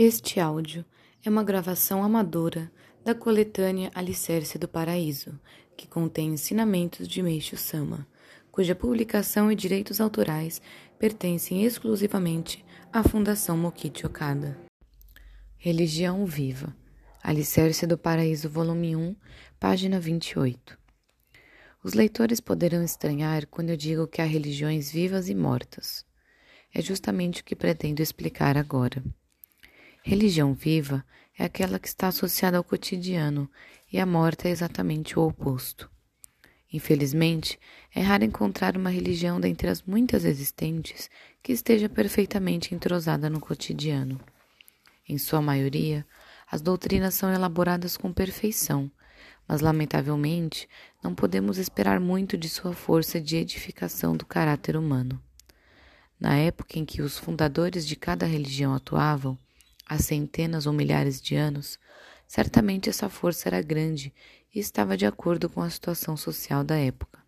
Este áudio é uma gravação amadora da coletânea Alicerce do Paraíso, que contém ensinamentos de Meishu Sama, cuja publicação e direitos autorais pertencem exclusivamente à Fundação Mokichi Okada. Religião Viva Alicerce do Paraíso, volume 1, página 28. Os leitores poderão estranhar quando eu digo que há religiões vivas e mortas. É justamente o que pretendo explicar agora. Religião viva é aquela que está associada ao cotidiano e a morta é exatamente o oposto. Infelizmente, é raro encontrar uma religião dentre as muitas existentes que esteja perfeitamente entrosada no cotidiano. Em sua maioria, as doutrinas são elaboradas com perfeição, mas lamentavelmente não podemos esperar muito de sua força de edificação do caráter humano. Na época em que os fundadores de cada religião atuavam, há centenas ou milhares de anos, certamente essa força era grande e estava de acordo com a situação social da época.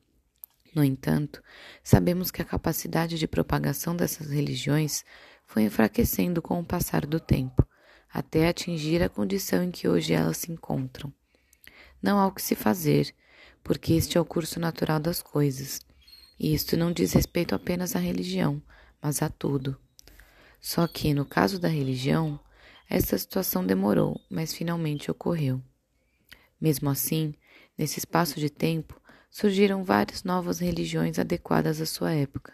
No entanto, sabemos que a capacidade de propagação dessas religiões foi enfraquecendo com o passar do tempo, até atingir a condição em que hoje elas se encontram. Não há o que se fazer, porque este é o curso natural das coisas, e isto não diz respeito apenas à religião, mas a tudo. Só que, no caso da religião, essa situação demorou, mas finalmente ocorreu. Mesmo assim, nesse espaço de tempo, surgiram várias novas religiões adequadas à sua época,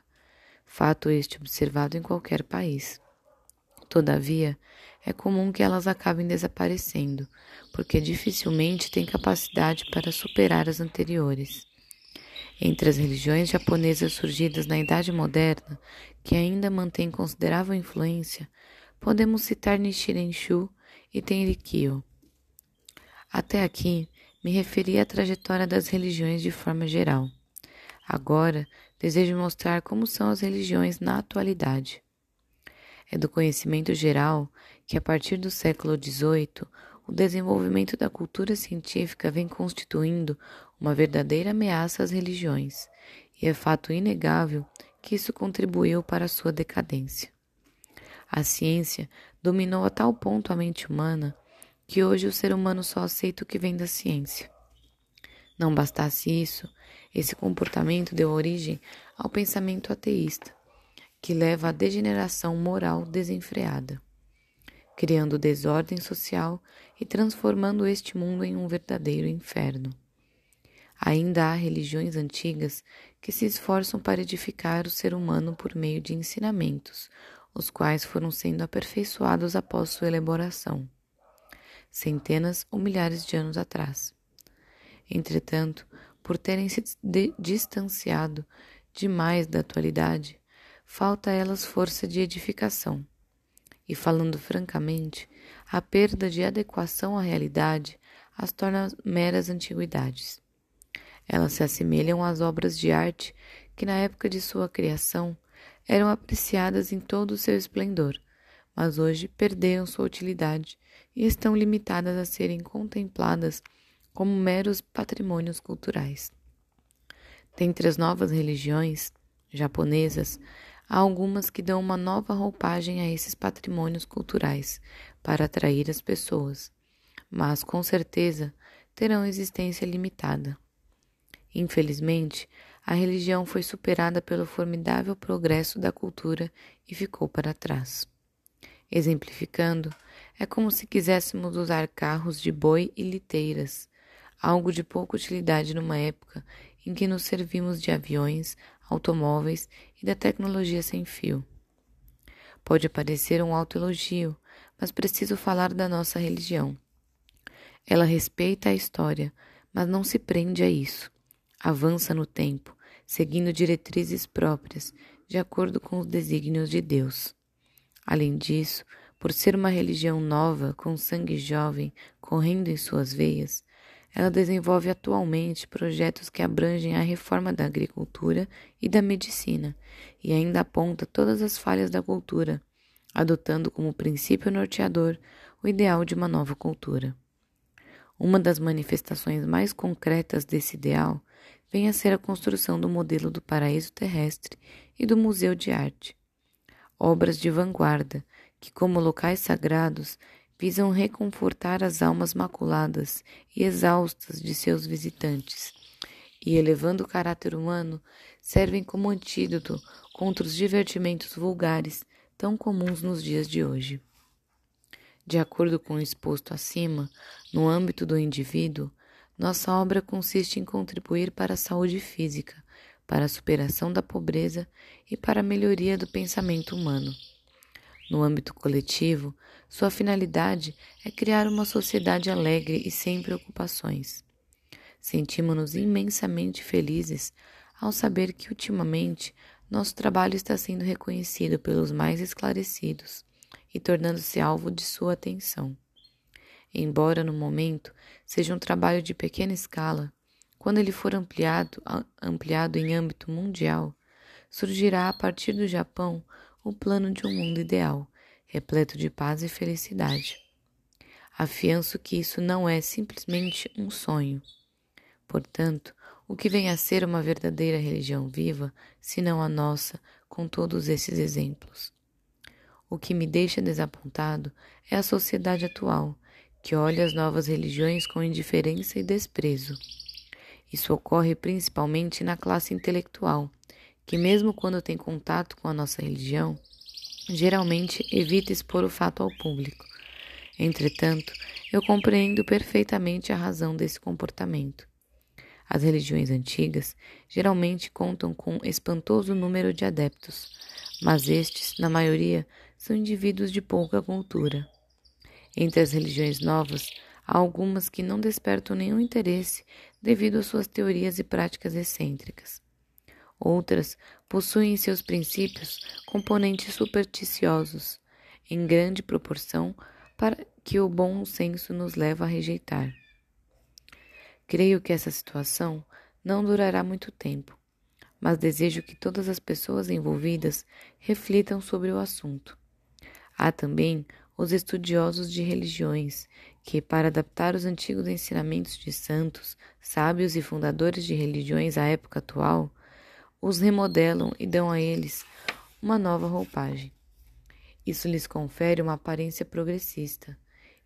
fato este observado em qualquer país. Todavia, é comum que elas acabem desaparecendo, porque dificilmente têm capacidade para superar as anteriores. Entre as religiões japonesas surgidas na Idade Moderna, que ainda mantêm considerável influência, podemos citar Nichiren Shu e Tenrikyo. Até aqui, me referi à trajetória das religiões de forma geral. Agora, desejo mostrar como são as religiões na atualidade. É do conhecimento geral que, a partir do século XVIII, o desenvolvimento da cultura científica vem constituindo uma verdadeira ameaça às religiões, e é fato inegável que isso contribuiu para sua decadência. A ciência dominou a tal ponto a mente humana que hoje o ser humano só aceita o que vem da ciência. Não bastasse isso, esse comportamento deu origem ao pensamento ateísta, que leva à degeneração moral desenfreada criando desordem social e transformando este mundo em um verdadeiro inferno. Ainda há religiões antigas que se esforçam para edificar o ser humano por meio de ensinamentos, os quais foram sendo aperfeiçoados após sua elaboração, centenas ou milhares de anos atrás. Entretanto, por terem se distanciado demais da atualidade, falta a elas força de edificação e falando francamente, a perda de adequação à realidade as torna meras antiguidades. Elas se assemelham às obras de arte que, na época de sua criação, eram apreciadas em todo o seu esplendor, mas hoje perderam sua utilidade e estão limitadas a serem contempladas como meros patrimônios culturais. Dentre as novas religiões japonesas, Há algumas que dão uma nova roupagem a esses patrimônios culturais para atrair as pessoas, mas com certeza terão existência limitada. Infelizmente, a religião foi superada pelo formidável progresso da cultura e ficou para trás. Exemplificando, é como se quiséssemos usar carros de boi e liteiras, algo de pouca utilidade numa época em que nos servimos de aviões, automóveis e da tecnologia sem fio. Pode parecer um autoelogio, mas preciso falar da nossa religião. Ela respeita a história, mas não se prende a isso. Avança no tempo, seguindo diretrizes próprias, de acordo com os desígnios de Deus. Além disso, por ser uma religião nova, com sangue jovem correndo em suas veias, ela desenvolve atualmente projetos que abrangem a reforma da agricultura e da medicina e ainda aponta todas as falhas da cultura, adotando como princípio norteador o ideal de uma nova cultura. Uma das manifestações mais concretas desse ideal vem a ser a construção do modelo do paraíso terrestre e do Museu de Arte, obras de vanguarda que, como locais sagrados, visam reconfortar as almas maculadas e exaustas de seus visitantes, e, elevando o caráter humano, servem como antídoto contra os divertimentos vulgares tão comuns nos dias de hoje. De acordo com o exposto acima, no âmbito do indivíduo, nossa obra consiste em contribuir para a saúde física, para a superação da pobreza e para a melhoria do pensamento humano. No âmbito coletivo, sua finalidade é criar uma sociedade alegre e sem preocupações. Sentimos-nos imensamente felizes ao saber que, ultimamente, nosso trabalho está sendo reconhecido pelos mais esclarecidos e tornando-se alvo de sua atenção. Embora no momento seja um trabalho de pequena escala, quando ele for ampliado, ampliado em âmbito mundial, surgirá a partir do Japão o plano de um mundo ideal, repleto de paz e felicidade. Afianço que isso não é simplesmente um sonho. Portanto, o que vem a ser uma verdadeira religião viva, senão a nossa, com todos esses exemplos? O que me deixa desapontado é a sociedade atual, que olha as novas religiões com indiferença e desprezo. Isso ocorre principalmente na classe intelectual, que, mesmo quando tem contato com a nossa religião, geralmente evita expor o fato ao público. Entretanto, eu compreendo perfeitamente a razão desse comportamento. As religiões antigas geralmente contam com espantoso número de adeptos, mas estes, na maioria, são indivíduos de pouca cultura. Entre as religiões novas, há algumas que não despertam nenhum interesse devido às suas teorias e práticas excêntricas. Outras possuem em seus princípios componentes supersticiosos, em grande proporção para que o bom senso nos leva a rejeitar. Creio que essa situação não durará muito tempo, mas desejo que todas as pessoas envolvidas reflitam sobre o assunto. Há também os estudiosos de religiões, que, para adaptar os antigos ensinamentos de santos, sábios e fundadores de religiões à época atual, os remodelam e dão a eles uma nova roupagem. Isso lhes confere uma aparência progressista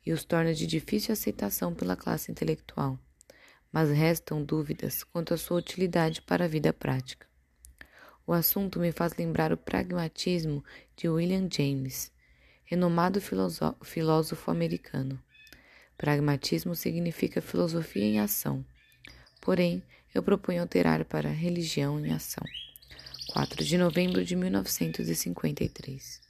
e os torna de difícil aceitação pela classe intelectual, mas restam dúvidas quanto à sua utilidade para a vida prática. O assunto me faz lembrar o pragmatismo de William James, renomado filósofo americano. Pragmatismo significa filosofia em ação. Porém, eu proponho alterar para religião em ação. 4 de novembro de 1953.